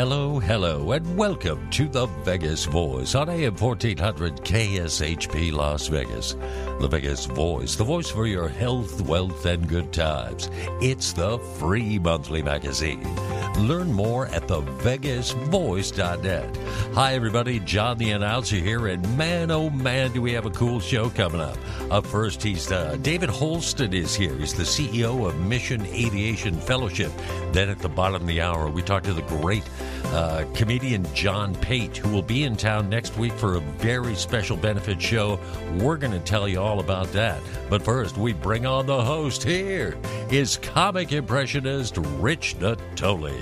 Hello, hello, and welcome to the Vegas Voice on AM 1400 KSHP Las Vegas. The Vegas Voice, the voice for your health, wealth, and good times. It's the free monthly magazine. Learn more at thevegasvoice.net. Hi, everybody. John the announcer here, and man, oh man, do we have a cool show coming up. Up first, he's uh, David Holsten is here. He's the CEO of Mission Aviation Fellowship. Then at the bottom of the hour, we talk to the great uh, comedian John Pate, who will be in town next week for a very special benefit show. We're going to tell you all about that. But first, we bring on the host here is comic impressionist Rich Natoli.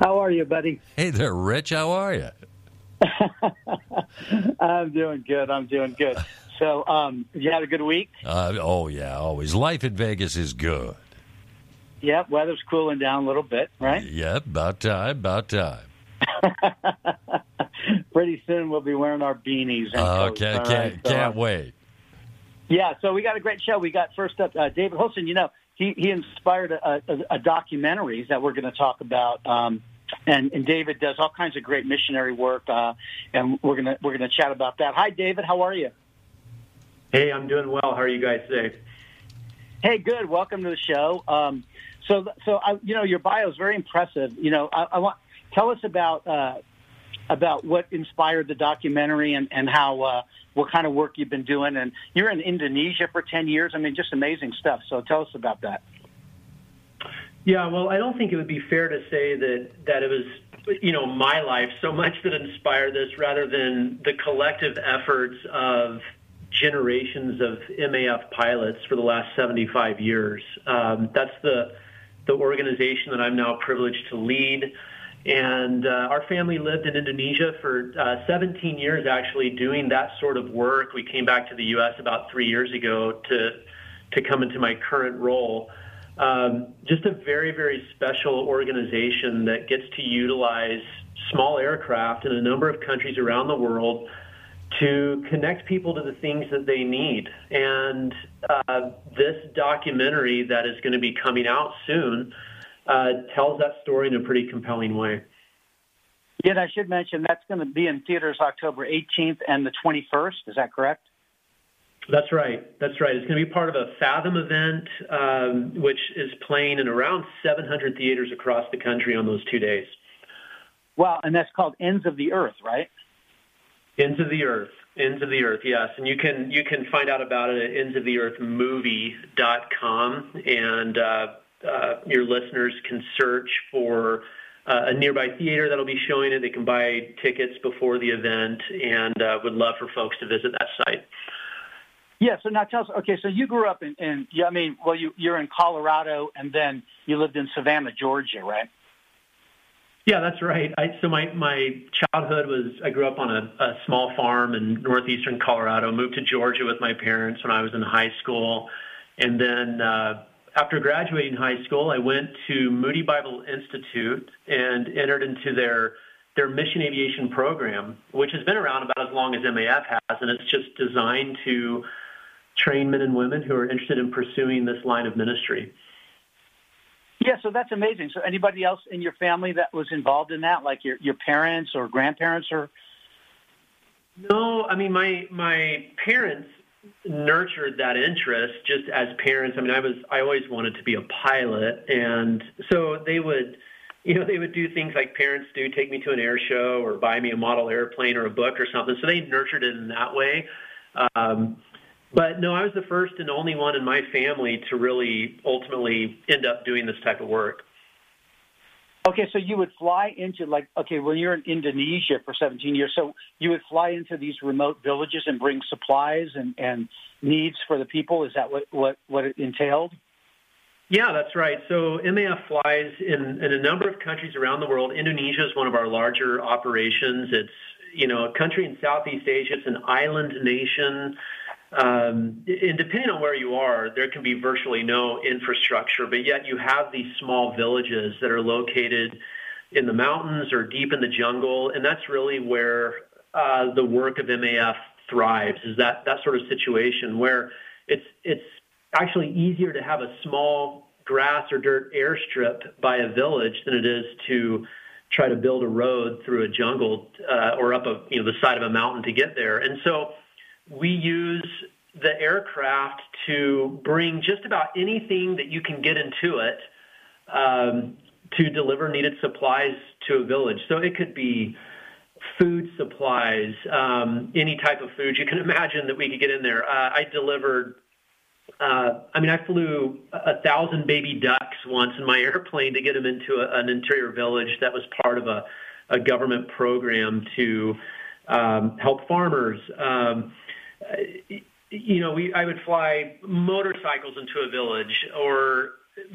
How are you, buddy? Hey there, Rich. How are you? I'm doing good. I'm doing good. So, um, you had a good week? Uh, oh, yeah, always. Life in Vegas is good. Yep, weather's cooling down a little bit, right? Yep, about time, about time. Pretty soon we'll be wearing our beanies. And Oh, coats, can't, all can't, right? So, can't uh, wait. Yeah, so we got a great show. We got first up uh, David Holsten. You know, he he inspired a, a, a documentaries that we're going to talk about. Um, and, and David does all kinds of great missionary work, uh, and we're gonna we're gonna chat about that. Hi, David. How are you? Hey, I'm doing well. How are you guys today? Hey, good. Welcome to the show. Um, so, so I, you know, your bio is very impressive. You know, I, I want tell us about uh, about what inspired the documentary and and how uh, what kind of work you've been doing. And you're in Indonesia for ten years. I mean, just amazing stuff. So, tell us about that. Yeah, well, I don't think it would be fair to say that that it was you know my life so much that inspired this, rather than the collective efforts of generations of MAF pilots for the last 75 years. Um, that's the the organization that I'm now privileged to lead. And uh, our family lived in Indonesia for uh, 17 years, actually doing that sort of work. We came back to the U.S. about three years ago to to come into my current role. Um, just a very, very special organization that gets to utilize small aircraft in a number of countries around the world to connect people to the things that they need. And uh, this documentary that is going to be coming out soon uh, tells that story in a pretty compelling way. Yeah, and I should mention that's going to be in theaters October 18th and the 21st. Is that correct? That's right. That's right. It's going to be part of a Fathom event, um, which is playing in around 700 theaters across the country on those two days. Wow, and that's called Ends of the Earth, right? Ends of the Earth. Ends of the Earth, yes. And you can you can find out about it at endsoftheearthmovie.com, and uh, uh, your listeners can search for uh, a nearby theater that'll be showing it. They can buy tickets before the event, and uh, would love for folks to visit that site. Yeah. So now tell us. Okay, so you grew up in, in yeah, I mean, well, you you're in Colorado, and then you lived in Savannah, Georgia, right? Yeah, that's right. I, so my my childhood was I grew up on a, a small farm in northeastern Colorado. Moved to Georgia with my parents when I was in high school, and then uh, after graduating high school, I went to Moody Bible Institute and entered into their their mission aviation program, which has been around about as long as MAF has, and it's just designed to train men and women who are interested in pursuing this line of ministry. Yeah. So that's amazing. So anybody else in your family that was involved in that, like your your parents or grandparents, or No, I mean my my parents nurtured that interest just as parents. I mean, I was I always wanted to be a pilot, and so they would, you know, they would do things like parents do, take me to an air show or buy me a model airplane or a book or something. So they nurtured it in that way. Um, but no, I was the first and only one in my family to really ultimately end up doing this type of work. okay, so you would fly into like okay, when you're in Indonesia for 17 years, so you would fly into these remote villages and bring supplies and and needs for the people. Is that what what what it entailed? Yeah, that's right. So MAF flies in, in a number of countries around the world. Indonesia is one of our larger operations. It's you know a country in Southeast Asia. It's an island nation. Um, and depending on where you are, there can be virtually no infrastructure, but yet you have these small villages that are located in the mountains or deep in the jungle, and that's really where uh, the work of MAF thrives. Is that that sort of situation where it's it's actually easier to have a small grass or dirt airstrip by a village than it is to try to build a road through a jungle uh, or up a you know the side of a mountain to get there. And so we use the aircraft to bring just about anything that you can get into it um, to deliver needed supplies to a village. So it could be food supplies, um, any type of food you can imagine that we could get in there. Uh, I delivered. Uh, I mean, I flew a thousand baby ducks once in my airplane to get them into a, an interior village that was part of a, a government program to um, help farmers. Um, you know, we I would fly motorcycles into a village, or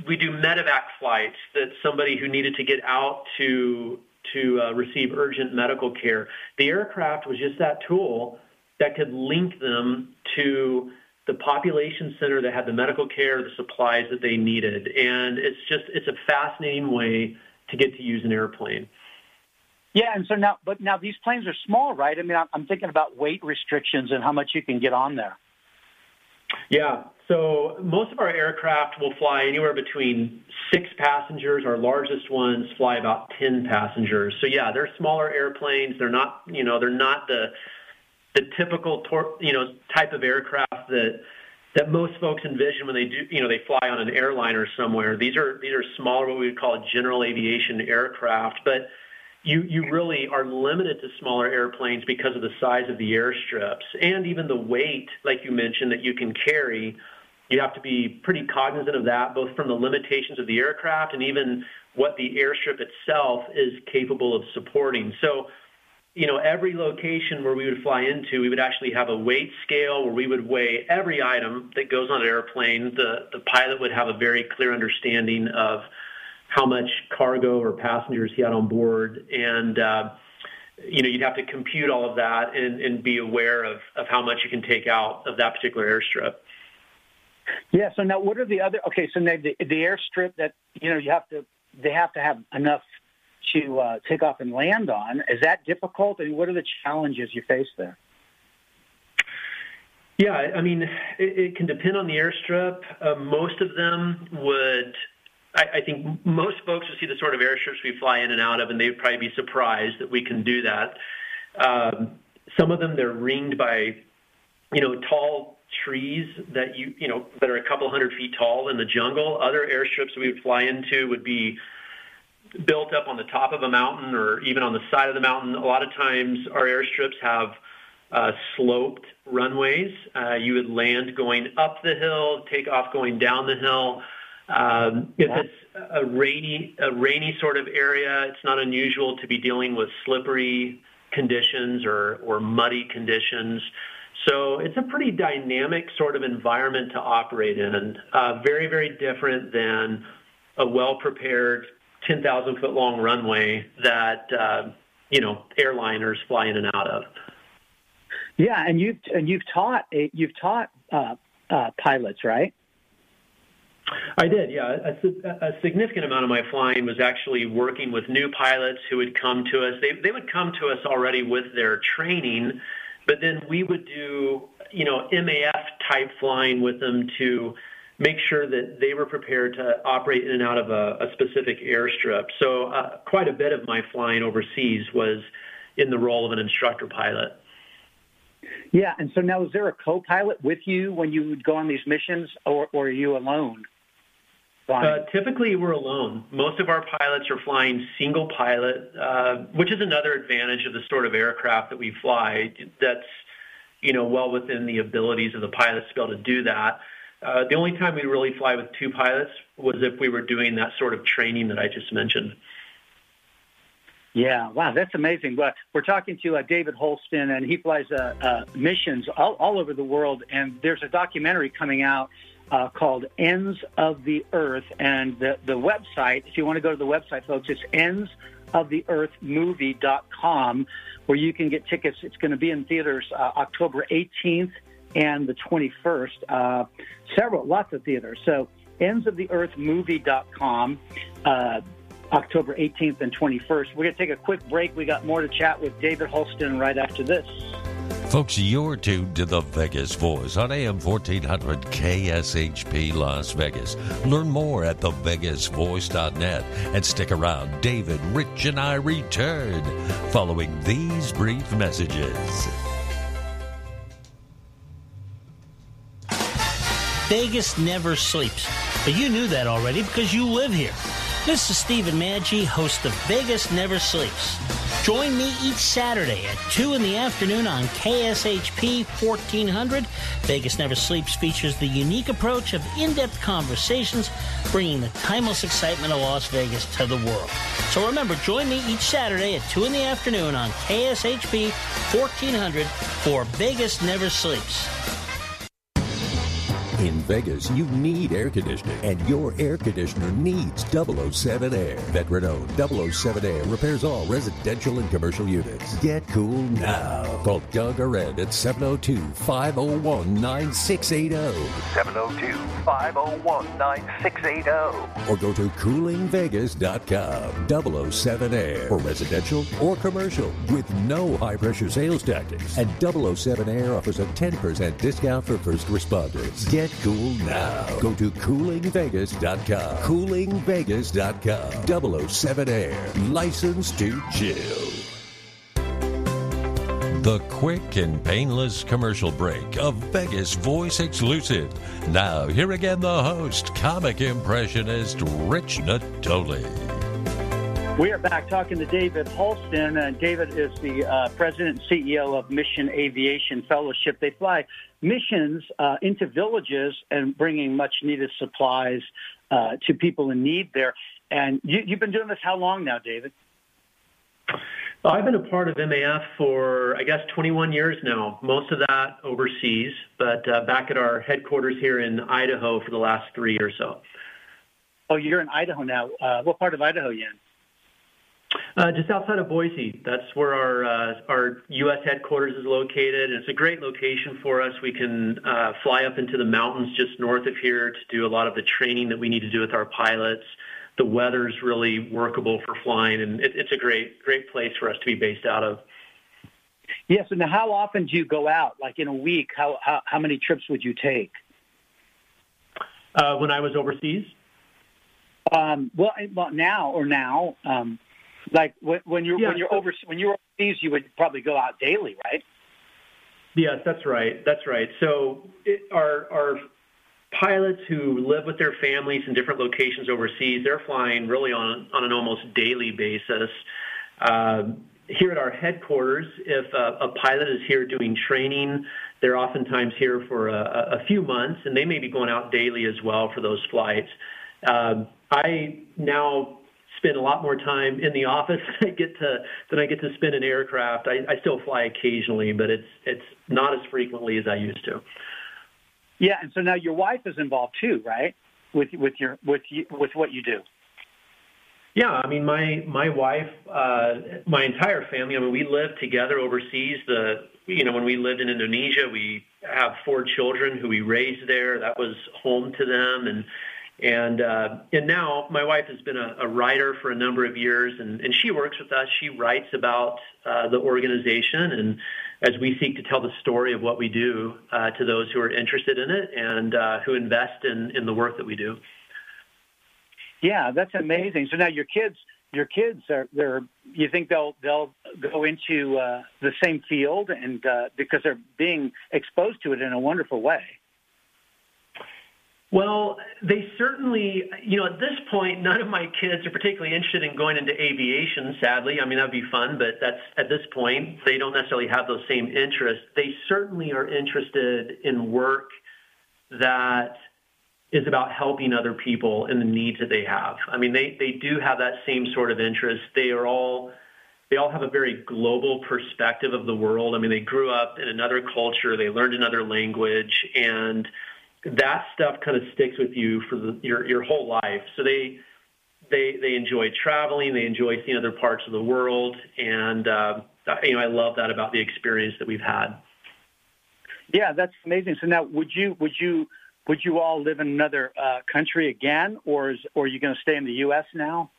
we do medevac flights that somebody who needed to get out to to uh, receive urgent medical care. The aircraft was just that tool that could link them to the population center that had the medical care, the supplies that they needed, and it's just it's a fascinating way to get to use an airplane. Yeah, and so now, but now these planes are small, right? I mean, I'm thinking about weight restrictions and how much you can get on there. Yeah. So most of our aircraft will fly anywhere between six passengers. Our largest ones fly about 10 passengers. So yeah, they're smaller airplanes. They're not, you know, they're not the the typical, tor- you know, type of aircraft that that most folks envision when they do, you know, they fly on an airliner somewhere. These are these are smaller, what we would call general aviation aircraft, but you, you really are limited to smaller airplanes because of the size of the airstrips and even the weight, like you mentioned, that you can carry. You have to be pretty cognizant of that, both from the limitations of the aircraft and even what the airstrip itself is capable of supporting. So, you know, every location where we would fly into, we would actually have a weight scale where we would weigh every item that goes on an airplane. The, the pilot would have a very clear understanding of how much cargo or passengers he had on board, and uh, you know you'd have to compute all of that and, and be aware of, of how much you can take out of that particular airstrip. Yeah. So now, what are the other? Okay, so now the, the airstrip that you know you have to they have to have enough to uh, take off and land on. Is that difficult? and what are the challenges you face there? Yeah, I mean, it, it can depend on the airstrip. Uh, most of them would I, I think most folks will see the sort of airstrips we fly in and out of, and they'd probably be surprised that we can do that. Um, some of them they're ringed by, you know, tall trees that you you know that are a couple hundred feet tall in the jungle. Other airstrips we would fly into would be built up on the top of a mountain or even on the side of the mountain. A lot of times our airstrips have uh, sloped runways. Uh, you would land going up the hill, take off going down the hill. Um, if it's a rainy, a rainy sort of area, it's not unusual to be dealing with slippery conditions or, or muddy conditions. So it's a pretty dynamic sort of environment to operate in. Uh, very, very different than a well-prepared 10,000 foot long runway that uh, you know airliners fly in and out of. Yeah, and you've and you've taught you've taught uh, uh, pilots, right? I did, yeah. A, a, significant amount of my flying was actually working with new pilots who would come to us. They, they would come to us already with their training, but then we would do, you know, MAF type flying with them to make sure that they were prepared to operate in and out of a, a specific airstrip. So uh, quite a bit of my flying overseas was in the role of an instructor pilot. Yeah, and so now is there a co-pilot with you when you would go on these missions, or, or are you alone? Uh, typically, we're alone. Most of our pilots are flying single pilot, uh, which is another advantage of the sort of aircraft that we fly. That's you know well within the abilities of the pilots to be able to do that. Uh, the only time we really fly with two pilots was if we were doing that sort of training that I just mentioned. Yeah, wow, that's amazing. Well, we're talking to uh, David Holsten, and he flies uh, uh, missions all, all over the world. And there's a documentary coming out uh, called Ends of the Earth. And the, the website, if you want to go to the website, folks, it's endsoftheearthmovie.com, where you can get tickets. It's going to be in theaters uh, October 18th and the 21st. Uh, several, lots of theaters. So endsoftheearthmovie.com. Uh, October 18th and 21st. We're going to take a quick break. We got more to chat with David Holsten right after this. Folks, you're tuned to the Vegas Voice on AM 1400 KSHP Las Vegas. Learn more at thevegasvoice.net and stick around. David, Rich, and I return following these brief messages. Vegas never sleeps, but you knew that already because you live here. This is Stephen Maggi, host of Vegas Never Sleeps. Join me each Saturday at 2 in the afternoon on KSHP 1400. Vegas Never Sleeps features the unique approach of in depth conversations, bringing the timeless excitement of Las Vegas to the world. So remember, join me each Saturday at 2 in the afternoon on KSHP 1400 for Vegas Never Sleeps. In Vegas, you need air conditioning, and your air conditioner needs 007 Air. Veteran owned 007 Air repairs all residential and commercial units. Get cool now. Call Doug Arend at 702 501 9680. 702 501 9680. Or go to coolingvegas.com. 007 Air for residential or commercial with no high pressure sales tactics. And 007 Air offers a 10% discount for first responders. Get cool now. Go to coolingvegas.com. Coolingvegas.com. 007 Air. License to chill. The quick and painless commercial break of Vegas Voice Exclusive. Now, here again, the host, comic impressionist Rich Natoli. We are back talking to David Holsten, and David is the uh, president and CEO of Mission Aviation Fellowship. They fly missions uh, into villages and bringing much needed supplies uh, to people in need there. And you, you've been doing this how long now, David? Well, I've been a part of MAF for, I guess, 21 years now, most of that overseas, but uh, back at our headquarters here in Idaho for the last three or so. Oh, you're in Idaho now. Uh, what part of Idaho are you in? Uh, just outside of Boise. That's where our uh, our U.S. headquarters is located. It's a great location for us. We can uh, fly up into the mountains just north of here to do a lot of the training that we need to do with our pilots. The weather's really workable for flying, and it, it's a great great place for us to be based out of. Yes. And how often do you go out? Like in a week, how how, how many trips would you take? Uh, when I was overseas. Um, well, well, now or now. Um, like when, when you're Yeah, when you're so- over when you're overseas, you would probably go out daily, right? Yes, that's right. That's right. So it, our our pilots who live with their families in different locations overseas, they're flying really on on an almost daily basis. Um, here at our headquarters, if a, a pilot is here doing training, they're oftentimes here for a, a few months, and they may be going out daily as well for those flights. Um, I now spend a lot more time in the office than I get to than I get to spend in aircraft. I, I still fly occasionally, but it's it's not as frequently as I used to. Yeah, and so now your wife is involved too, right? With with your with you, with what you do. Yeah, I mean, my my wife, uh, my entire family. I mean, we live together overseas. The you know when we lived in Indonesia, we have four children who we raised there. That was home to them, and and uh, and now my wife has been a, a writer for a number of years, and, and she works with us. She writes about uh, the organization, and as we seek to tell the story of what we do uh, to those who are interested in it and uh, who invest in in the work that we do. Yeah, that's amazing. So now your kids, your kids are they're you think they'll they'll go into uh, the same field and uh, because they're being exposed to it in a wonderful way. Well, they certainly, you know, at this point, none of my kids are particularly interested in going into aviation, sadly. I mean, that'd be fun, but that's at this point, they don't necessarily have those same interests. They certainly are interested in work that is about helping other people and the needs that they have. I mean, they, they do have that same sort of interest. They are all, they all have a very global perspective of the world. I mean, they grew up in another culture, they learned another language, and that stuff kind of sticks with you for the, your your whole life. So they they they enjoy traveling, they enjoy seeing other parts of the world, and uh, you know I love that about the experience that we've had. Yeah, that's amazing. So now, would you would you would you all live in another uh, country again, or is or are you going to stay in the U.S. now?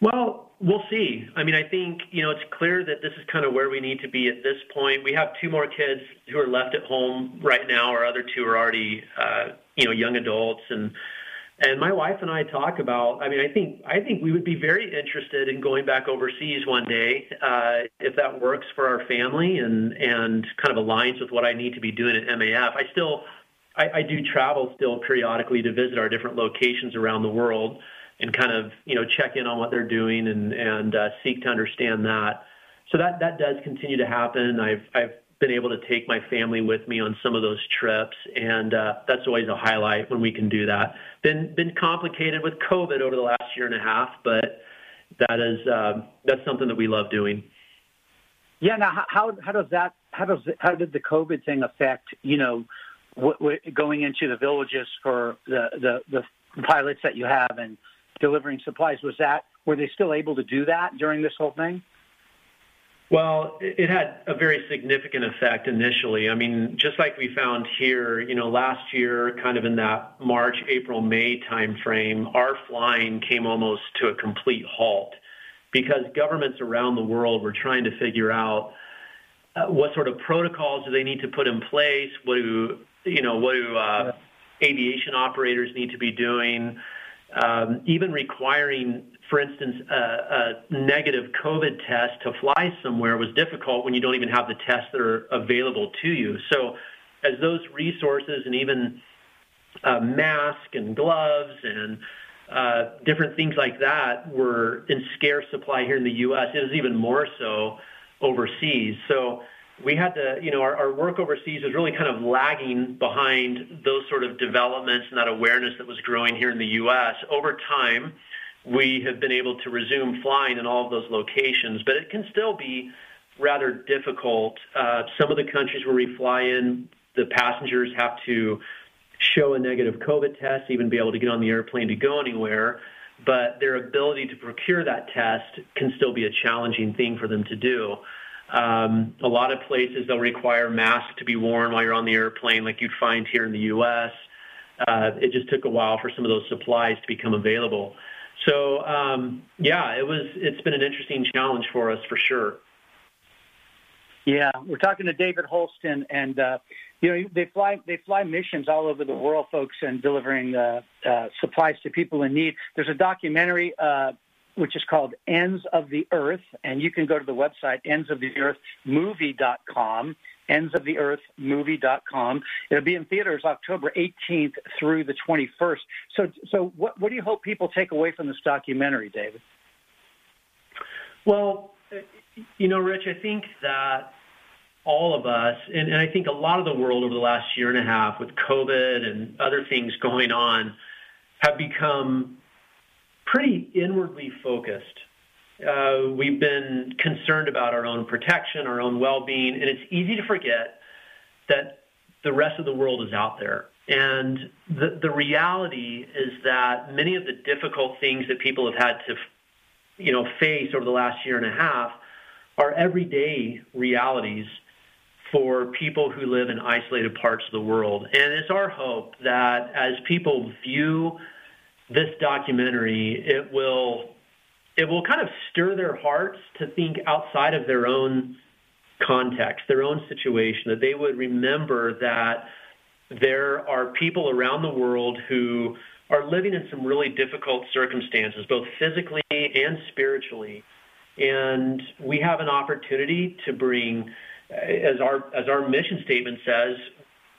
Well, we'll see. I mean, I think, you know, it's clear that this is kind of where we need to be at this point. We have two more kids who are left at home right now. Our other two are already, uh, you know, young adults. And, and my wife and I talk about, I mean, I think, I think we would be very interested in going back overseas one day, uh, if that works for our family and, and kind of aligns with what I need to be doing at MAF. I still, I, I do travel still periodically to visit our different locations around the world and kind of you know check in on what they're doing and and uh, seek to understand that. So that that does continue to happen. I've I've been able to take my family with me on some of those trips, and uh, that's always a highlight when we can do that. Been been complicated with COVID over the last year and a half, but that is uh, that's something that we love doing. Yeah. Now, how how does that how does how did the COVID thing affect you know what, what, going into the villages for the, the the pilots that you have and delivering supplies. Was that were they still able to do that during this whole thing? Well, it had a very significant effect initially. I mean, just like we found here, you know, last year, kind of in that March, April, May timeframe, our flying came almost to a complete halt because governments around the world were trying to figure out uh, what sort of protocols do they need to put in place. What do you know? What do uh, aviation operators need to be doing? Um, even requiring, for instance, a, a, negative COVID test to fly somewhere was difficult when you don't even have the tests that are available to you. So, as those resources and even uh, masks and gloves and uh, different things like that were in scarce supply here in the U.S., it was even more so overseas. So we had to, you know, our, our work overseas was really kind of lagging behind those sort of developments and that awareness that was growing here in the U.S. Over time, we have been able to resume flying in all of those locations, but it can still be rather difficult. Uh, some of the countries where we fly in, the passengers have to show a negative COVID test, even be able to get on the airplane to go anywhere. But their ability to procure that test can still be a challenging thing for them to do. Um, a lot of places they'll require masks to be worn while you're on the airplane, like you'd find here in the U.S. Uh, it just took a while for some of those supplies to become available. So um, yeah, it was. It's been an interesting challenge for us for sure. Yeah, we're talking to David Holsten, and uh, you know they fly they fly missions all over the world, folks, and delivering uh, uh, supplies to people in need. There's a documentary uh, which is called Ends of the Earth, and you can go to the website endsoftheearthmovie.com, endsoftheearthmovie.com. It'll be in theaters October 18th through the 21st. So, so what, what do you hope people take away from this documentary, David? Well, you know, Rich, I think that all of us, and, and I think a lot of the world over the last year and a half with COVID and other things going on, have become pretty inwardly focused. Uh, we've been concerned about our own protection, our own well-being, and it's easy to forget that the rest of the world is out there. And the, the reality is that many of the difficult things that people have had to, you know, face over the last year and a half are everyday realities for people who live in isolated parts of the world. And it's our hope that as people view this documentary, it will it will kind of stir their hearts to think outside of their own context, their own situation, that they would remember that there are people around the world who are living in some really difficult circumstances, both physically and spiritually. And we have an opportunity to bring, as our as our mission statement says,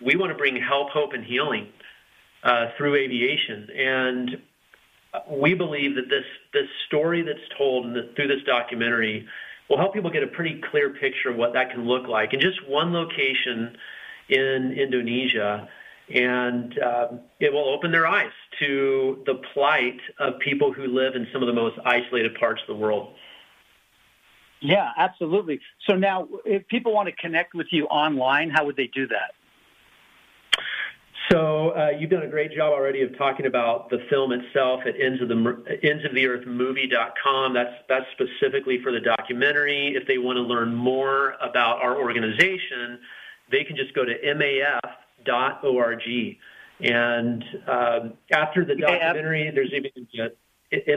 we want to bring help, hope, and healing uh, through aviation. And we believe that this this story that's told the, through this documentary will help people get a pretty clear picture of what that can look like in just one location in Indonesia. And uh, it will open their eyes to the plight of people who live in some of the most isolated parts of the world. Yeah, absolutely. So now, if people want to connect with you online, how would they do that? So uh, you've done a great job already of talking about the film itself at ends of the ends of the earth movie.com. That's that's specifically for the documentary. If they want to learn more about our organization, they can just go to maf.org. And um, after the documentary, there's even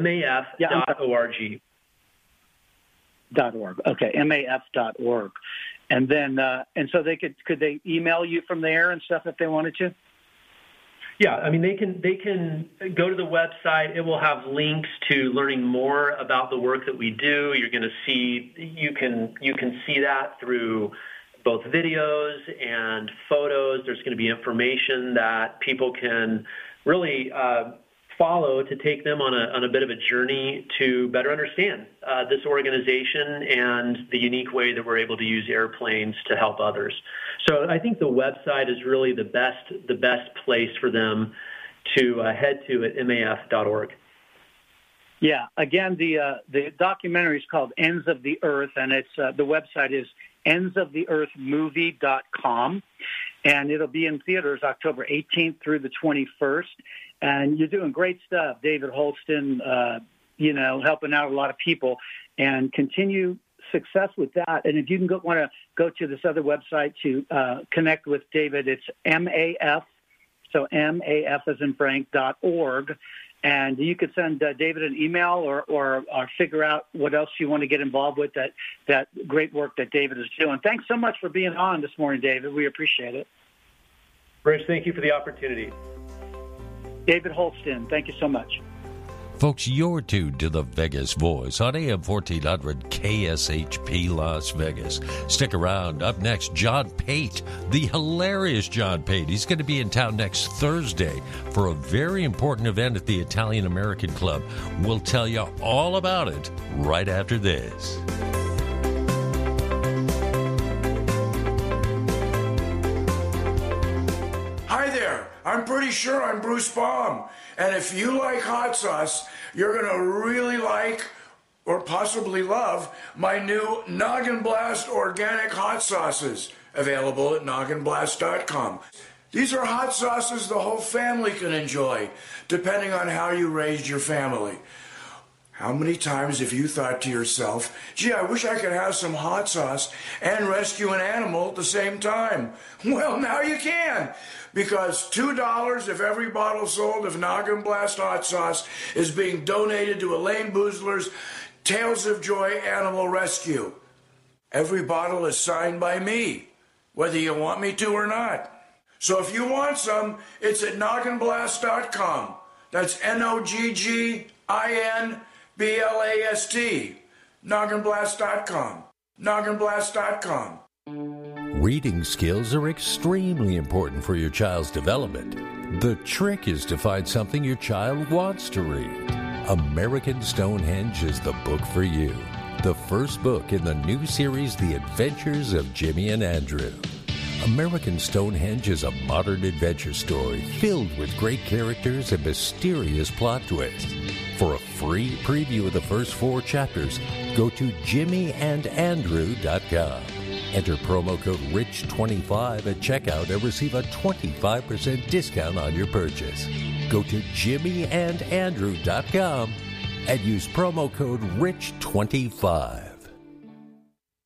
maf.org. Dot org. Okay, maf.org. And then, uh, and so they could could they email you from there and stuff if they wanted to? Yeah, I mean they can they can go to the website. It will have links to learning more about the work that we do. You're going to see you can you can see that through both videos and photos. There's going to be information that people can really uh, follow to take them on a, on a bit of a journey to better understand uh, this organization and the unique way that we're able to use airplanes to help others. So I think the website is really the best the best place for them to uh, head to at maf.org. Yeah, again, the uh, the documentary is called Ends of the Earth, and it's uh, the website is endsoftheearthmovie.com, and it'll be in theaters October 18th through the 21st. And you're doing great stuff, David Holsten. Uh, you know, helping out a lot of people, and continue success with that. And if you can want to go to this other website to uh, connect with David, it's MAF, so MAF as in Frank dot org. And you could send uh, David an email or, or, or figure out what else you want to get involved with that, that great work that David is doing. Thanks so much for being on this morning, David. We appreciate it. Rich, thank you for the opportunity. David Holsten, thank you so much. Folks, you're tuned to the Vegas Voice on AM 1400 KSHP Las Vegas. Stick around. Up next, John Pate, the hilarious John Pate. He's going to be in town next Thursday for a very important event at the Italian American Club. We'll tell you all about it right after this. I'm pretty sure I'm Bruce Baum. And if you like hot sauce, you're going to really like or possibly love my new Noggin Blast organic hot sauces available at nogginblast.com. These are hot sauces the whole family can enjoy, depending on how you raised your family. How many times have you thought to yourself, gee, I wish I could have some hot sauce and rescue an animal at the same time? Well, now you can, because $2 of every bottle sold of Noggin Blast hot sauce is being donated to Elayne Boosler's Tails of Joy Animal Rescue. Every bottle is signed by me, whether you want me to or not. So if you want some, it's at nogginblast.com. That's N O G G I N B L A S T. Nogginblast.com. Nogginblast.com. Reading skills are extremely important for your child's development. The trick is to find something your child wants to read. American Stonehenge is the book for you. The first book in the new series, The Adventures of Jimmy and Andrew. American Stonehenge is a modern adventure story filled with great characters and mysterious plot twists. For a free preview of the first four chapters, go to jimmyandandrew.com. Enter promo code RICH25 at checkout and receive a 25% discount on your purchase. Go to jimmyandandrew.com and use promo code RICH25.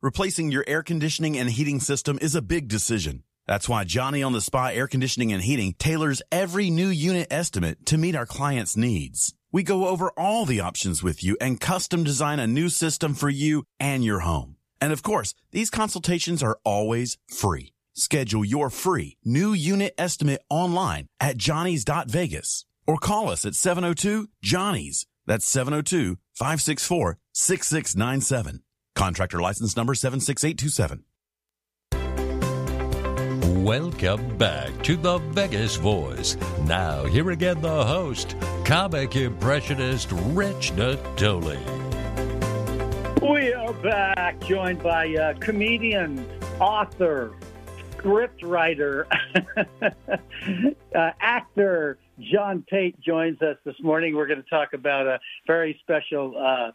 Replacing your air conditioning and heating system is a big decision. That's why Johnny on the Spot Air Conditioning and Heating tailors every new unit estimate to meet our clients' needs. We go over all the options with you and custom design a new system for you and your home. And of course, these consultations are always free. Schedule your free new unit estimate online at johnny's.vegas or call us at 702 Johnny's. That's 702 564 6697. Contractor license number 76827. Welcome back to the Vegas Voice. Now, here again, the host, comic impressionist Rich Natoli. We are back, joined by uh, comedian, author, script writer, uh, actor John Pate joins us this morning. We're going to talk about a very special uh,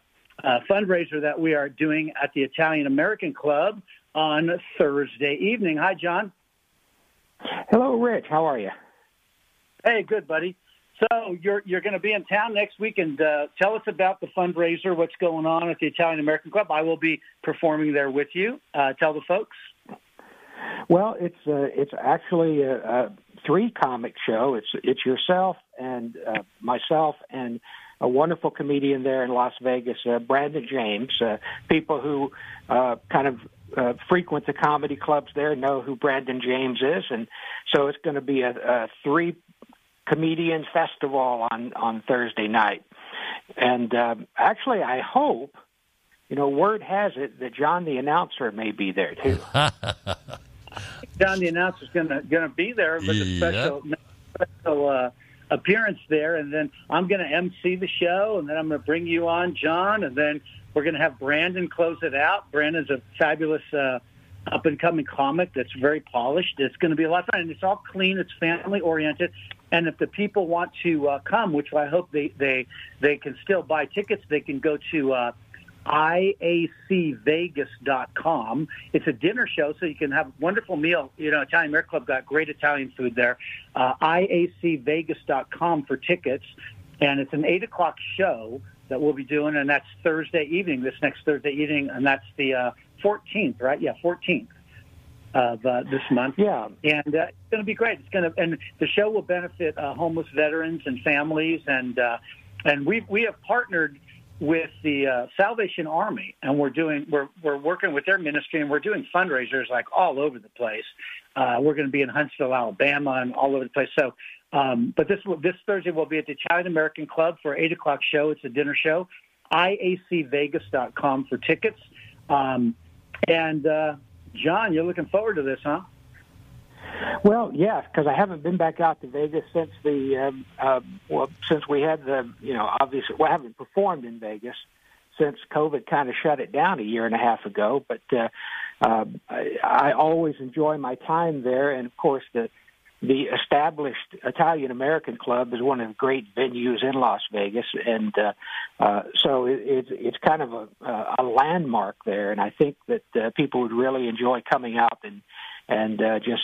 uh, fundraiser that we are doing at the Italian American Club on Thursday evening. Hi, John. Hello, Rich. How are you? Hey, good, buddy. So you're you're going to be in town next week, and uh, tell us about the fundraiser. What's going on at the Italian American Club? I will be performing there with you. Uh, tell the folks. Well, it's uh, it's actually a, a three comic show. It's it's yourself and uh, myself and a wonderful comedian there in Las Vegas, uh, Brandon James. Uh, people who uh, kind of uh, frequent the comedy clubs there know who Brandon James is, and so it's going to be a, a three comedian festival on on Thursday night. And uh, actually, I hope, you know, word has it that John the announcer may be there too. John the announcer is going to going to be there with a special Yep. special uh, appearance there, and then I'm going to MC the show, and then I'm going to bring you on, John, and then we're going to have Brandon close it out. Brandon's a fabulous uh, up and coming comic that's very polished. It's going to be a lot of fun, and it's all clean. It's family oriented, and if the people want to uh, come, which I hope they they they can still buy tickets, they can go to. Uh, iacvegas.com. It's a dinner show, so you can have a wonderful meal. You know, Italian American Club got great Italian food there. Uh, iacvegas.com for tickets, and it's an eight o'clock show that we'll be doing, and that's Thursday evening. This next Thursday evening, and that's the uh, 14th, right? Yeah, 14th of uh, this month. Yeah, and uh, it's going to be great. It's going to, and the show will benefit uh, homeless veterans and families, and uh, and we we have partnered with the uh, Salvation Army, and we're doing we're we're working with their ministry, and we're doing fundraisers like all over the place. Uh, we're going to be in Huntsville, Alabama, and all over the place. So, um, but this this Thursday we'll be at the Italian American Club for eight o'clock show. It's a dinner show. IACVegas.com for tickets. Um, and uh, John, you're looking forward to this, huh? Well, yeah, because I haven't been back out to Vegas since the um, uh, well since we had the you know obviously well I haven't performed in Vegas since COVID kind of shut it down a year and a half ago. But uh, uh, I, I always enjoy my time there, and of course the the established Italian American Club is one of the great venues in Las Vegas, and uh, uh, so it, it's it's kind of a, a landmark there. And I think that uh, people would really enjoy coming out and and uh, just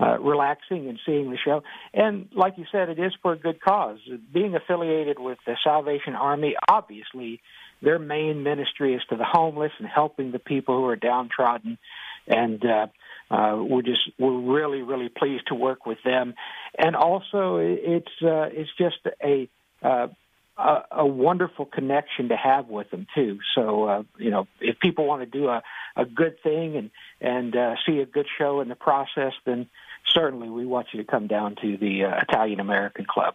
uh, relaxing and seeing the show. And like you said, it is for a good cause. Being affiliated with the Salvation Army, obviously, their main ministry is to the homeless and helping the people who are downtrodden. And uh, uh, we're just we're really really pleased to work with them. And also, it's uh, it's just a uh, a, wonderful connection to have with them too. So uh, you know, if people want to do a, a good thing and and uh, see a good show in the process, then certainly we want you to come down to the uh, Italian American Club.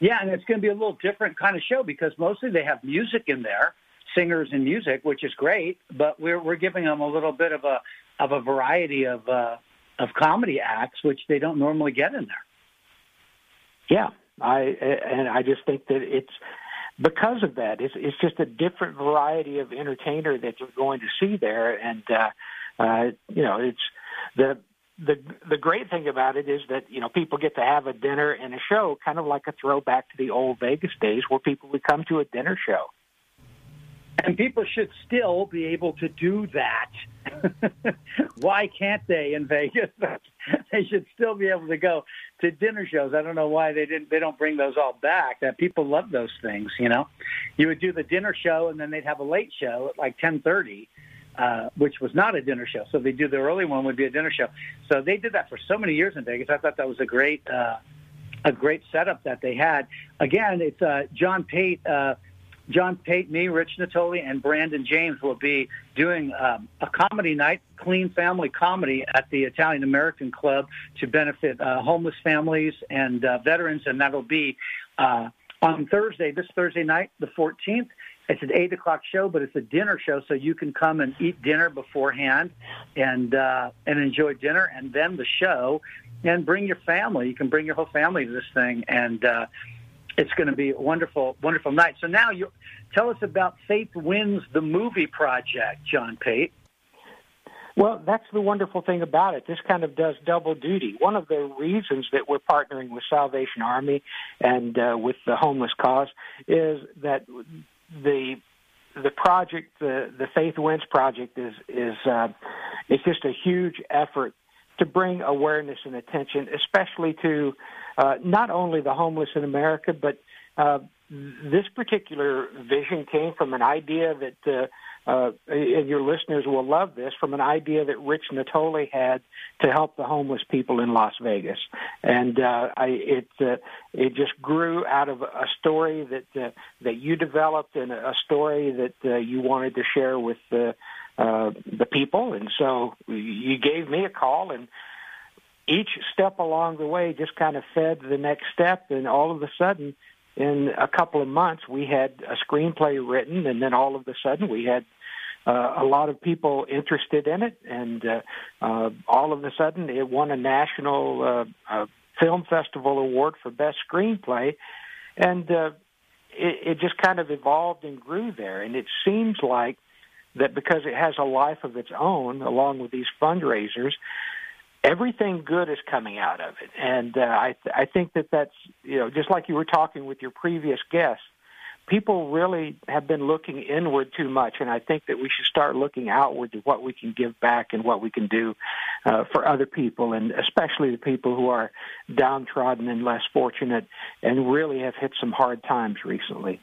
Yeah, and it's going to be a little different kind of show because mostly they have music in there, singers and music, which is great. But we're we're giving them a little bit of a of a variety of uh, of comedy acts, which they don't normally get in there. Yeah, I and I just think that it's because of that. It's it's just a different variety of entertainer that you're going to see there, and uh, uh, you know, it's the the the great thing about it is that you know people get to have a dinner and a show, kind of like a throwback to the old Vegas days, where people would come to a dinner show. And people should still be able to do that. why can't they in Vegas? they should still be able to go to dinner shows. I don't know why they didn't. They don't bring those all back. That people love those things. You know, you would do the dinner show and then they'd have a late show at like ten thirty. Uh, which was not a dinner show. So they do the early one would be a dinner show. So they did that for so many years in Vegas. I thought that was a great, uh, a great setup that they had. Again, it's uh, John Pate, uh, John Pate, me, Rich Natoli, and Brandon James will be doing um, a comedy night, clean family comedy at the Italian American Club to benefit uh, homeless families and uh, veterans, and that'll be uh, on Thursday, this Thursday night, the 14th. It's an eight o'clock show, but it's a dinner show, so you can come and eat dinner beforehand and uh, and enjoy dinner, and then the show, and bring your family. You can bring your whole family to this thing, and uh, it's going to be a wonderful, wonderful night. So now you tell us about Faith Wins the Movie Project, John Pate. Well, that's the wonderful thing about it. This kind of does double duty. One of the reasons that we're partnering with Salvation Army and uh, with the homeless cause is that the the project, the the Faith Wins project, is is uh, it's just a huge effort to bring awareness and attention, especially to uh, not only the homeless in America, but uh, this particular vision came from an idea that, uh, uh, and your listeners will love this, from an idea that Rich Natoli had to help the homeless people in Las Vegas, and uh, I, it uh, it just grew out of a story that that you developed and a story that you wanted to share with uh, the people, and so you gave me a call and each step along the way just kind of fed the next step, and all of a sudden, in a couple of months, we had a screenplay written, and then all of a sudden, we had uh, a lot of people interested in it, and uh, uh, all of a sudden, it won a national uh, uh, film festival award for best screenplay, and uh, it, it just kind of evolved and grew there. And it seems like that because it has a life of its own, along with these fundraisers, everything good is coming out of it, and uh, I th- I think that that's you know just like you were talking with your previous guests, people really have been looking inward too much, and I think that we should start looking outward to what we can give back and what we can do uh, for other people, and especially the people who are downtrodden and less fortunate, and really have hit some hard times recently.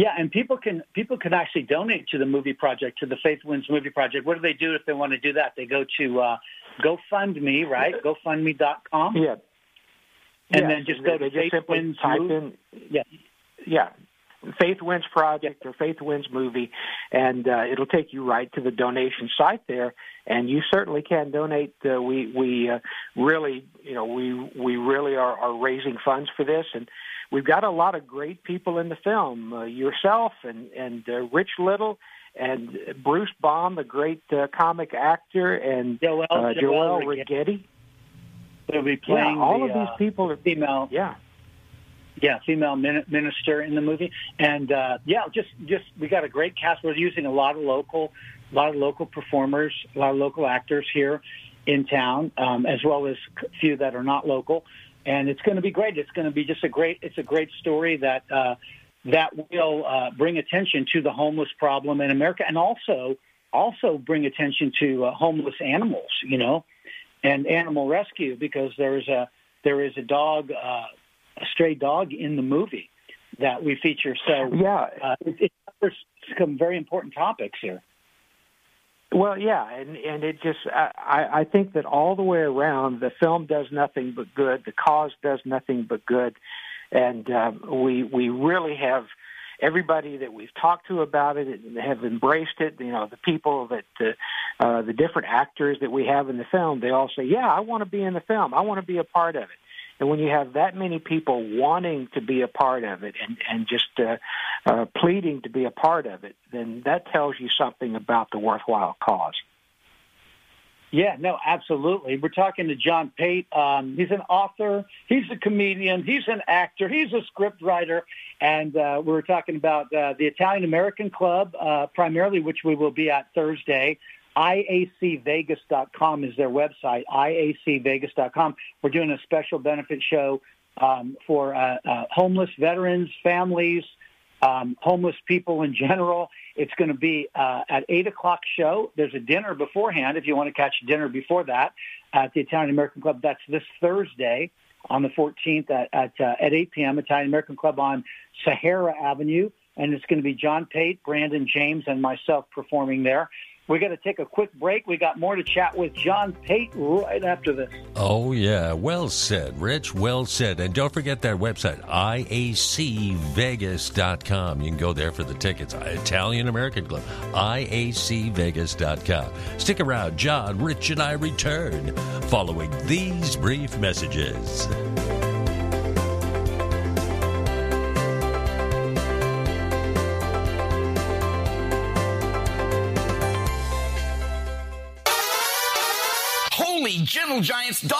Yeah, and people can people can actually donate to the movie project, to the Faith Wins Movie Project. What do they do if they want to do that? They go to uh, GoFundMe, right? GoFundMe.com. Yeah. And yes. then just go they to Faith just Wins type movie. in Yeah. yeah faith wins project or faith wins movie and uh, it'll take you right to the donation site there and you certainly can donate uh, we we uh, really you know we we really are, are raising funds for this and we've got a lot of great people in the film uh, yourself and and uh, rich little and bruce baum the great uh, comic actor and Joel, uh, Joel Rigetti. They'll be playing yeah, all the, of these uh, people are female yeah yeah, female min- minister in the movie, and uh, yeah, just just we got a great cast. We're using a lot of local, a lot of local performers, a lot of local actors here in town, um, as well as a few that are not local, and it's going to be great. It's going to be just a great. It's a great story that uh, that will uh, bring attention to the homeless problem in America, and also also bring attention to uh, homeless animals. You know, and animal rescue because there's a there is a dog. Uh, a stray dog in the movie that we feature. So yeah, uh, it, it covers some very important topics here. Well, yeah, and and it just I I think that all the way around the film does nothing but good. The cause does nothing but good, and uh, we we really have everybody that we've talked to about it and have embraced it. You know, the people that uh, uh, the different actors that we have in the film, they all say, "Yeah, I want to be in the film. I want to be a part of it." And when you have that many people wanting to be a part of it and, and just uh, uh, pleading to be a part of it, then that tells you something about the worthwhile cause. Yeah, no, absolutely. We're talking to John Pate. Um, he's an author. He's a comedian. He's an actor. He's a script writer. And uh, we are talking about uh, the Italian American Club, uh, primarily, which we will be at Thursday. IACVegas.com is their website, IACVegas.com. We're doing a special benefit show um, for uh, uh, homeless veterans, families, um, homeless people in general. It's going to be uh, at 8 o'clock show. There's a dinner beforehand if you want to catch dinner before that at the Italian American Club. That's this Thursday on the 14th at, at, uh, at 8 p.m. Italian American Club on Sahara Avenue. And it's going to be John Pate, Brandon James, and myself performing there. We got to take a quick break. We got more to chat with John Pate right after this. Oh, yeah. Well said, Rich. Well said. And don't forget that website, IACVegas.com. You can go there for the tickets. Italian American Club, IACVegas.com. Stick around. John, Rich, and I return following these brief messages. Giant's dog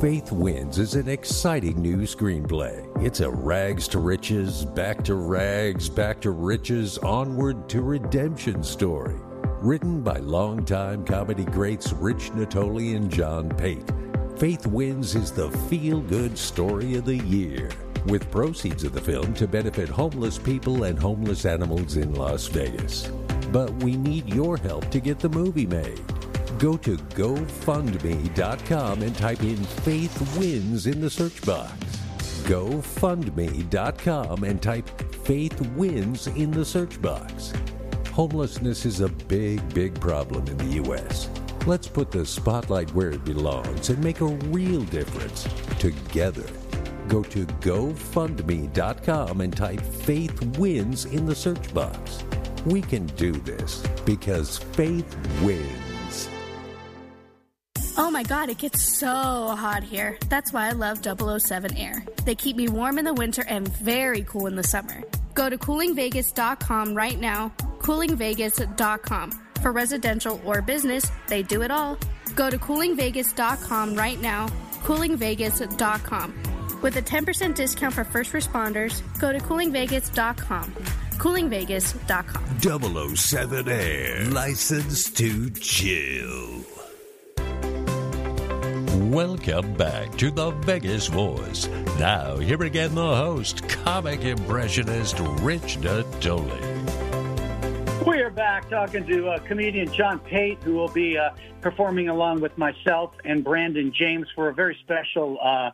Faith Wins is an exciting new screenplay. It's a rags to riches, back to rags, back to riches, onward to redemption story. Written by longtime comedy greats Rich Natoli and John Pate. Faith Wins is the feel good story of the year, with proceeds of the film to benefit homeless people and homeless animals in Las Vegas. But we need your help to get the movie made. Go to GoFundMe.com and type in Faith Wins in the search box. GoFundMe.com and type Faith Wins in the search box. Homelessness is a big, big problem in the U.S. Let's put the spotlight where it belongs and make a real difference together. Go to GoFundMe.com and type Faith Wins in the search box. We can do this because faith wins. Oh my god, it gets so hot here. That's why I love 007 Air. They keep me warm in the winter and very cool in the summer. Go to coolingvegas.com right now. Coolingvegas.com. For residential or business, they do it all. Go to coolingvegas.com right now. Coolingvegas.com. With a 10% discount for first responders, go to coolingvegas.com. Coolingvegas.com. 007 Air. License to chill. Welcome back to the Vegas Voice. Now, here again, the host, comic impressionist Rich Natoli. We are back talking to uh, comedian John Pate, who will be uh, performing along with myself and Brandon James for a very special uh,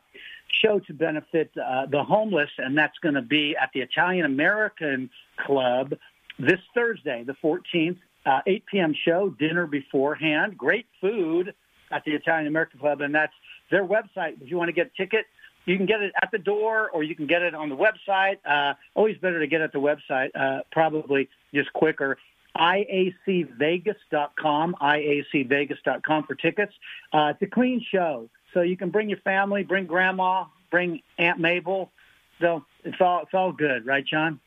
show to benefit uh, the homeless, and that's going to be at the Italian American Club this Thursday, the 14th, uh, 8 p.m. show, dinner beforehand, great food at the Italian American Club, and that's their website. If you want to get a ticket, you can get it at the door or you can get it on the website. Uh, always better to get at the website, uh, probably just quicker. IACVegas.com, IACVegas.com for tickets. Uh, it's a clean show, so you can bring your family, bring grandma, bring Aunt Mabel. So it's all it's all good, right, John?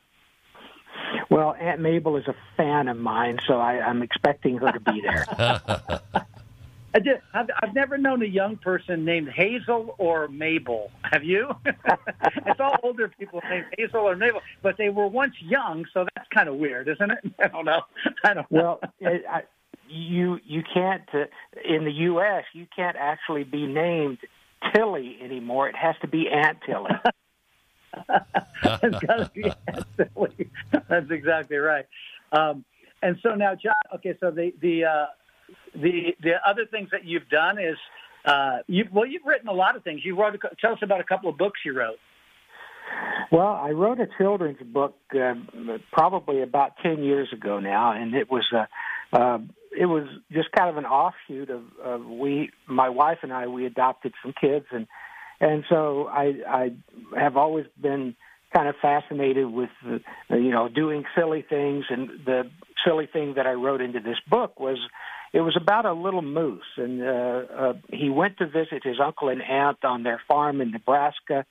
Well, Aunt Mabel is a fan of mine, so I, I'm expecting her to be there. I did, I've, I've never known a young person named Hazel or Mabel. Have you? it's all older people named Hazel or Mabel, but they were once young, so that's kind of weird, isn't it? I don't know. I don't know. well, I, you you can't uh, in the U.S. You can't actually be named Tilly anymore. It has to be Aunt Tilly. it's got to be Aunt Tilly. That's exactly right. Um, and so now, John. Okay, so the the uh, the the other things that you've done is uh, you well you've written a lot of things. You wrote a, tell us about a couple of books you wrote. Well, I wrote a children's book uh, probably about ten years ago now, and it was a uh, it was just kind of an offshoot of, of we my wife and I we adopted some kids and and so I I have always been kind of fascinated with the, you know doing silly things and the silly thing that I wrote into this book was it was about a little moose, and uh, uh, he went to visit his uncle and aunt on their farm in Nebraska.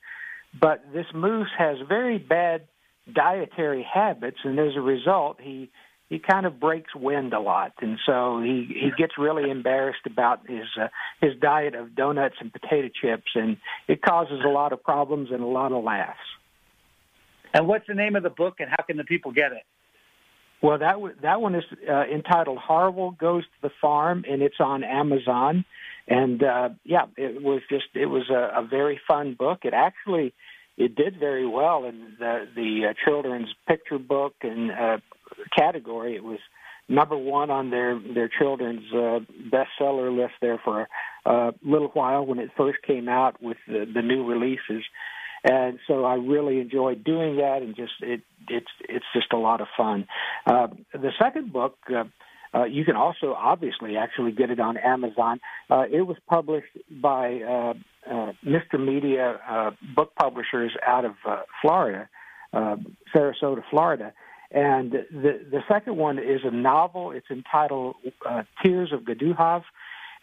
But this moose has very bad dietary habits, and as a result, he he kind of breaks wind a lot, and so he he gets really embarrassed about his uh, his diet of donuts and potato chips, and it causes a lot of problems and a lot of laughs. And what's the name of the book, and how can the people get it? Well, that w- that one is uh, entitled Harville Goes to the Farm, and it's on Amazon. And uh, yeah, it was just it was a, a very fun book. It actually it did very well in the the uh, children's picture book and uh, category. It was number one on their their children's uh, bestseller list there for a little while when it first came out with the, the new releases and so I really enjoyed doing that, and just it it's it's just a lot of fun. Uh, the second book. Uh, Uh, you can also obviously actually get it on Amazon. Uh, it was published by uh, uh, Mr. Media uh, book publishers out of uh, Florida, uh, Sarasota, Florida. And the the second one is a novel. It's entitled uh, Tears of Gaduhav,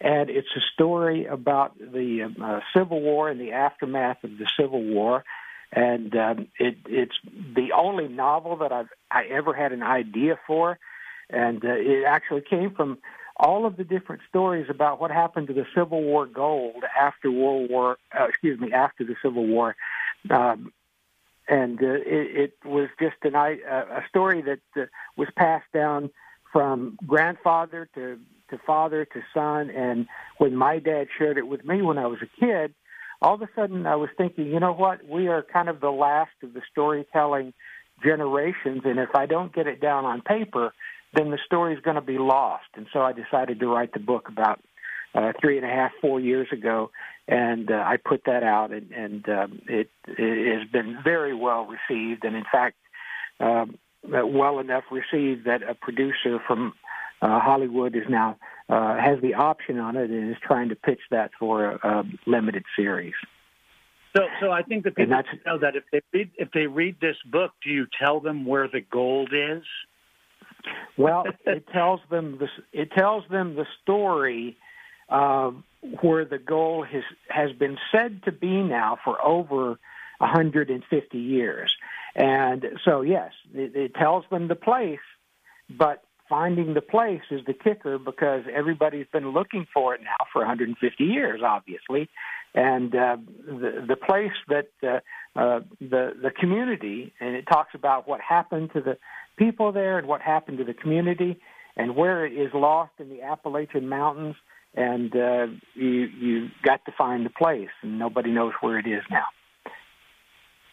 and it's a story about the uh, Civil War and the aftermath of the Civil War. And um, it, it's the only novel that I've I ever had an idea for, and uh, it actually came from all of the different stories about what happened to the Civil War gold after World War, uh, excuse me, after the Civil War. Um, and uh, it, it was just an, a story that uh, was passed down from grandfather to, to father to son. And when my dad shared it with me when I was a kid, all of a sudden I was thinking, you know what? We are kind of the last of the storytelling generations, and if I don't get it down on paper, then the story is going to be lost. And so I decided to write the book about uh, three and a half, four years ago, and uh, I put that out, and, and um, it, it has been very well received, and in fact, um, well enough received that a producer from uh, Hollywood is now uh, has the option on it and is trying to pitch that for a, a limited series. So, so I think that people know that if they read if they read this book, do you tell them where the gold is? Well, it tells them the it tells them the story uh, where the gold has has been said to be now for over 150 years, and so yes, it, it tells them the place, but finding the place is the kicker because everybody's been looking for it now for 150 years, obviously, and uh, the the place that uh, uh, the the community, and it talks about what happened to the people there and what happened to the community, and where it is lost in the Appalachian Mountains, and uh, you you got to find the place, and nobody knows where it is now.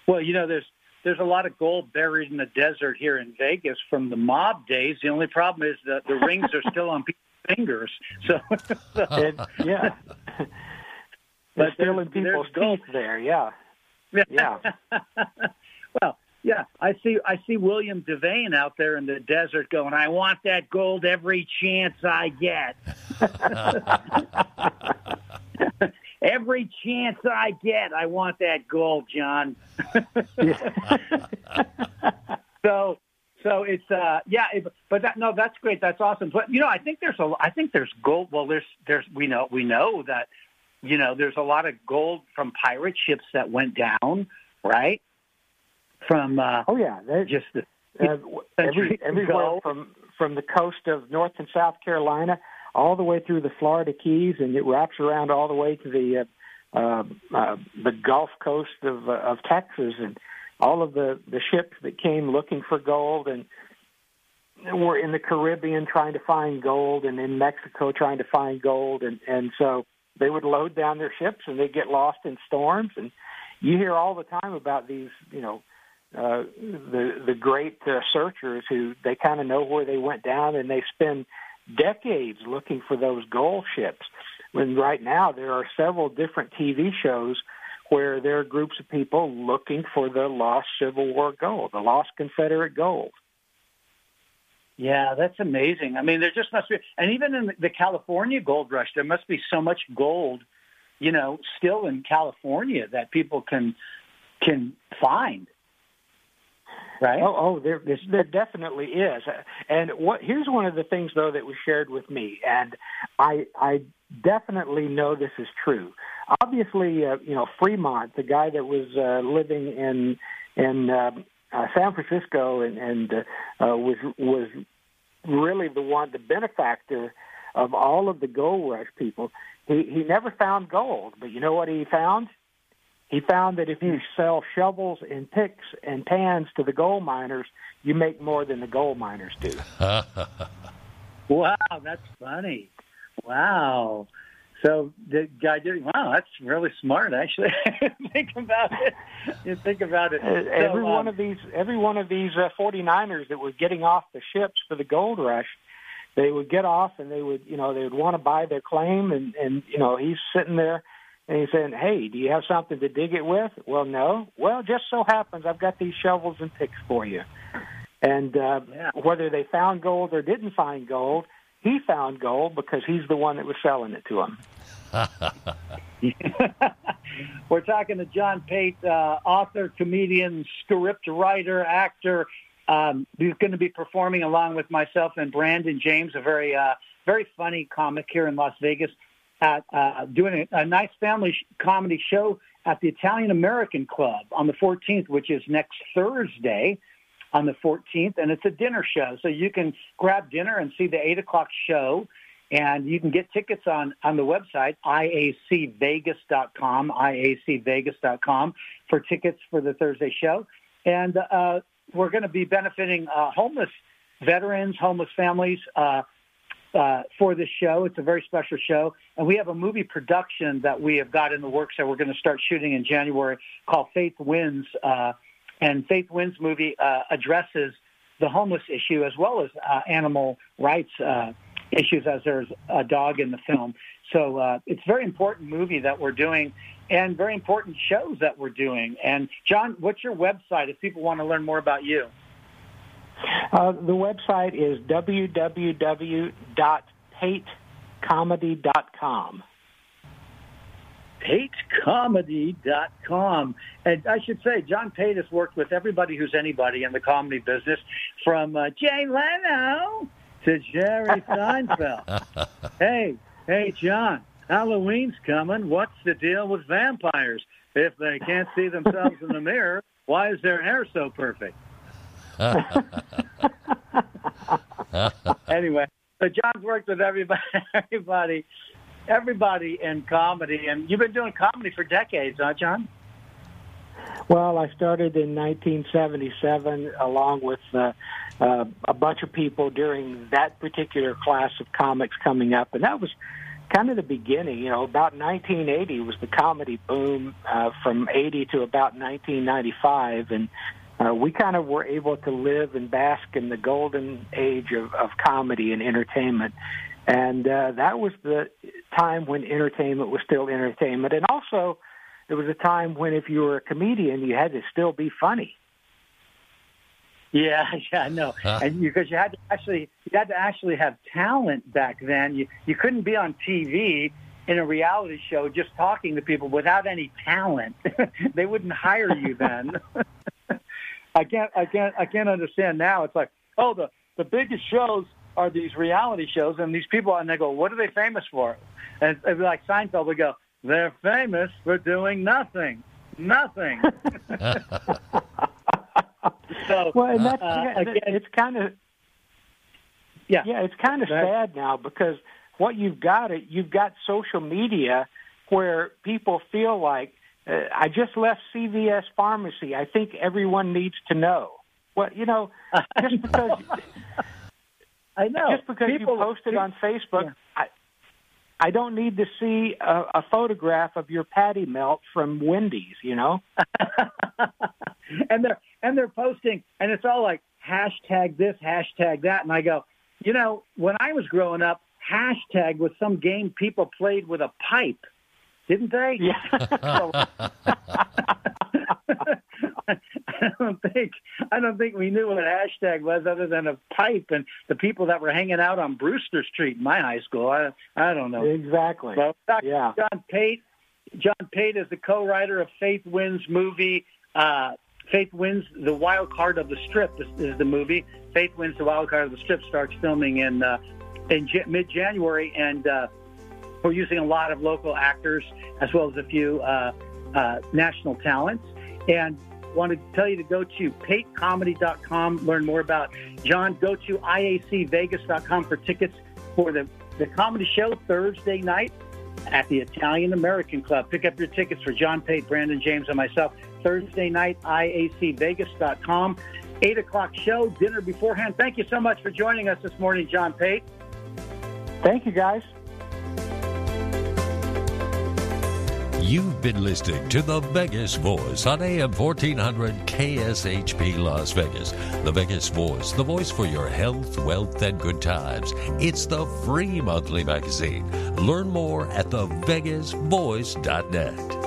Well, you know, there's there's a lot of gold buried in the desert here in Vegas from the mob days. The only problem is that the rings are still on people's fingers. So, so and, yeah. But still in people's teeth there, yeah. Yeah. well, yeah, I see. I see William Devane out there in the desert going, "I want that gold every chance I get." Every chance I get, I want that gold, John. so, so it's uh, yeah, it, but that no, that's great. That's awesome. But you know, I think there's a, I think there's gold. Well, there's, there's, we know, we know that you know, there's a lot of gold from pirate ships that went down, right? From uh, oh yeah, just the, uh, every, everywhere from from the coast of North and South Carolina all the way through the Florida Keys, and it wraps around all the way to the uh, uh, uh, the Gulf Coast of uh, of Texas, and all of the the ships that came looking for gold and were in the Caribbean trying to find gold, and in Mexico trying to find gold, and and so they would load down their ships and they get lost in storms and you hear all the time about these you know uh the the great uh, searchers who they kind of know where they went down and they spend decades looking for those gold ships when right now there are several different TV shows where there are groups of people looking for the lost Civil War gold, the lost Confederate gold. Yeah, that's amazing. I mean, there just must be, and even in the California gold rush, there must be so much gold, you know, still in California that people can can find. Right? Oh, oh, there, there definitely is. And what here's one of the things though that was shared with me, and I I definitely know this is true. Obviously, uh, you know, Fremont, the guy that was uh, living in in uh, uh, San Francisco and, and uh, uh, was was really the one, the benefactor of all of the gold rush people. He he never found gold, but you know what he found? He found that if you sell shovels and picks and pans to the gold miners, you make more than the gold miners do. wow, that's funny. Wow. So the guy did. Wow, that's really smart. Actually, think about it. You think about it. Every so, one um, of these, every one of these uh, 49ers that were getting off the ships for the gold rush, they would get off and they would, you know, they would want to buy their claim, and and you know, he's sitting there and he's saying, "Hey, do you have something to dig it with?" Well, no. Well, just so happens I've got these shovels and picks for you. And uh, yeah. whether they found gold or didn't find gold, he found gold because he's the one that was selling it to him. We're talking to John Pate, uh, author, comedian, script writer, actor. Um, he's going to be performing along with myself and Brandon James, a very, uh, very funny comic here in Las Vegas, at uh, doing a, a nice family sh- comedy show at the Italian American Club on the 14th, which is next Thursday on the 14th, and it's a dinner show. So you can grab dinner and see the 8 o'clock show, and you can get tickets on, on the website, iacvegas.com, iacvegas.com, for tickets for the Thursday show. And uh, we're going to be benefiting uh, homeless veterans, homeless families, uh, uh, for this show. It's a very special show. And we have a movie production that we have got in the works that we're going to start shooting in January called Faith Wins. Uh, and Faith Wins movie uh, addresses the homeless issue as well as uh, animal rights uh, issues as there's a dog in the film. So uh, it's a very important movie that we're doing and very important shows that we're doing. And John, what's your website if people want to learn more about you? Uh, the website is www.patecomedy.com. PateComedy.com. And I should say, John Pate has worked with everybody who's anybody in the comedy business, from uh, Jay Leno to Jerry Seinfeld. hey, hey, John, Halloween's coming. What's the deal with vampires? If they can't see themselves in the mirror, why is their hair so perfect? anyway, so John's worked with everybody, everybody, everybody in comedy, and you've been doing comedy for decades, huh, John? Well, I started in 1977 along with uh, uh, a bunch of people during that particular class of comics coming up, and that was kind of the beginning. You know, about 1980 was the comedy boom uh, from 80 to about 1995, and uh, we kind of were able to live and bask in the golden age of, of comedy and entertainment. And uh, that was the time when entertainment was still entertainment. And also, there was a time when if you were a comedian, you had to still be funny. Yeah, yeah, no, and because you had to actually you had to actually have talent back then. You you couldn't be on TV in a reality show just talking to people without any talent. they wouldn't hire you then. I can't, I can't, I can't understand now. It's like, oh, the the biggest shows are these reality shows, and these people, and they go, what are they famous for? And it'd be like Seinfeld would go, they're famous for doing nothing, nothing. so, well, and that's uh, yeah, again, it's kind of yeah, yeah, it's kind of Right. sad now because what you've got it, you've got social media where people feel like uh, I just left CVS pharmacy. I think everyone needs to know. Well, you know, just because I know just because people, you posted on Facebook, I I don't need to see a, a photograph of your patty melt from Wendy's. You know. and they're and they're posting, and it's all like hashtag this, hashtag that, and I go, you know, when I was growing up, hashtag was some game people played with a pipe, didn't they? Yeah. I don't think I don't think we knew what hashtag was other than a pipe and the people that were hanging out on Brewster Street in my high school. I I don't know. Exactly. Well, Dr. Yeah. John Pate. John Pate is the co-writer of Faith Wins movie. Uh, Faith Wins the Wild Card of the Strip. This is the movie. Faith Wins the Wild Card of the Strip starts filming in uh, in J- mid-January, and uh, we're using a lot of local actors as well as a few uh, uh, national talents. And want to tell you to go to patecomedy.com, learn more about John. Go to iacvegas.com for tickets for the, the comedy show Thursday night at the Italian American Club. Pick up your tickets for John Pate, Brandon James, and myself Thursday night, iacvegas.com. 8 o'clock show, dinner beforehand. Thank you so much for joining us this morning, John Pate. Thank you, guys. You've been listening to The Vegas Voice on AM 1400 KSHP Las Vegas. The Vegas Voice, the voice for your health, wealth, and good times. It's the free monthly magazine. Learn more at thevegasvoice.net.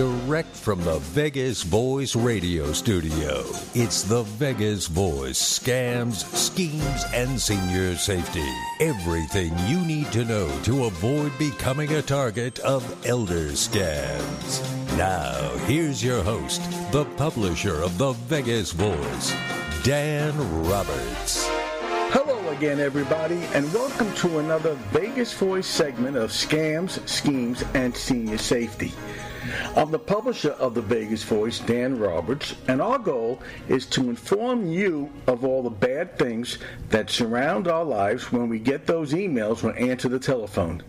Direct from the Vegas Voice radio studio, it's the Vegas Voice scams, schemes, and senior safety. Everything you need to know to avoid becoming a target of elder scams. Now, here's your host, the publisher of the Vegas Voice, Dan Roberts. Hello again, everybody, and welcome to another Vegas Voice segment of Scams, Schemes, and Senior Safety. I'm the publisher of the Vegas Voice, Dan Roberts, and our goal is to inform you of all the bad things that surround our lives when we get those emails or answer the telephone.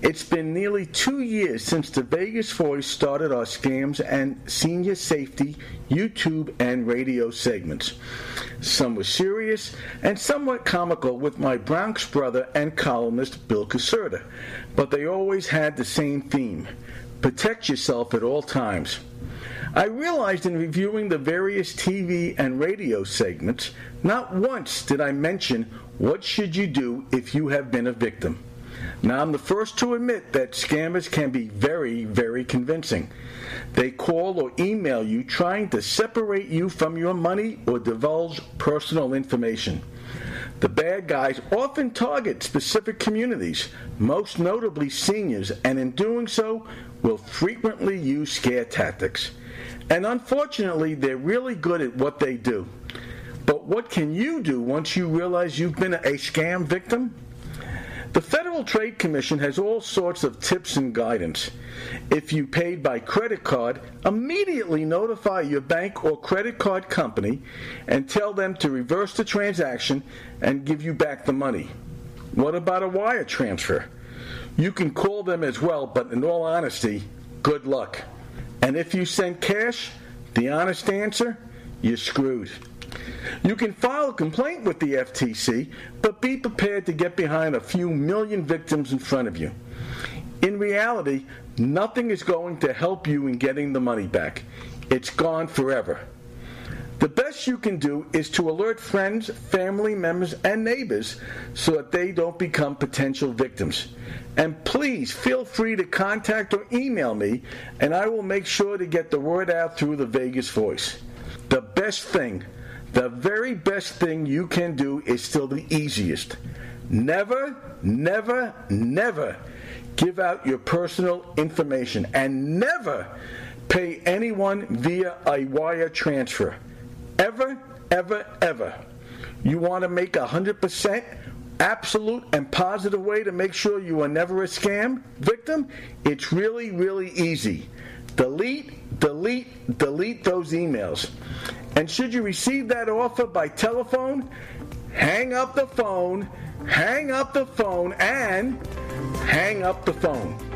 It's been nearly two years since the Vegas Voice started our scams and senior safety YouTube and radio segments. Some were serious and somewhat comical with my Bronx brother and columnist Bill Caserta, but they always had the same theme protect yourself at all times. I realized in reviewing the various TV and radio segments, not once did I mention what should you do if you have been a victim. Now, I'm the first to admit that scammers can be very, very convincing. They call or email you trying to separate you from your money or divulge personal information. The bad guys often target specific communities, most notably seniors, and in doing so, will frequently use scare tactics. And unfortunately, they're really good at what they do. But what can you do once you realize you've been a scam victim? The Federal Trade Commission has all sorts of tips and guidance. If you paid by credit card, immediately notify your bank or credit card company and tell them to reverse the transaction and give you back the money. What about a wire transfer? You can call them as well, but in all honesty, good luck. And if you send cash, the honest answer, you're screwed. You can file a complaint with the FTC, but be prepared to get behind a few million victims in front of you. In reality, nothing is going to help you in getting the money back. It's gone forever. The best you can do is to alert friends, family members, and neighbors so that they don't become potential victims. And please feel free to contact or email me, and I will make sure to get the word out through the Vegas Voice. The best thing the very best thing you can do is still the easiest. Never, never, never give out your personal information and never pay anyone via a wire transfer. Ever, ever, ever. You want to make a 100% absolute and positive way to make sure you are never a scam victim? It's really, really easy. Delete, delete, delete those emails. And should you receive that offer by telephone, hang up the phone, hang up the phone, and hang up the phone.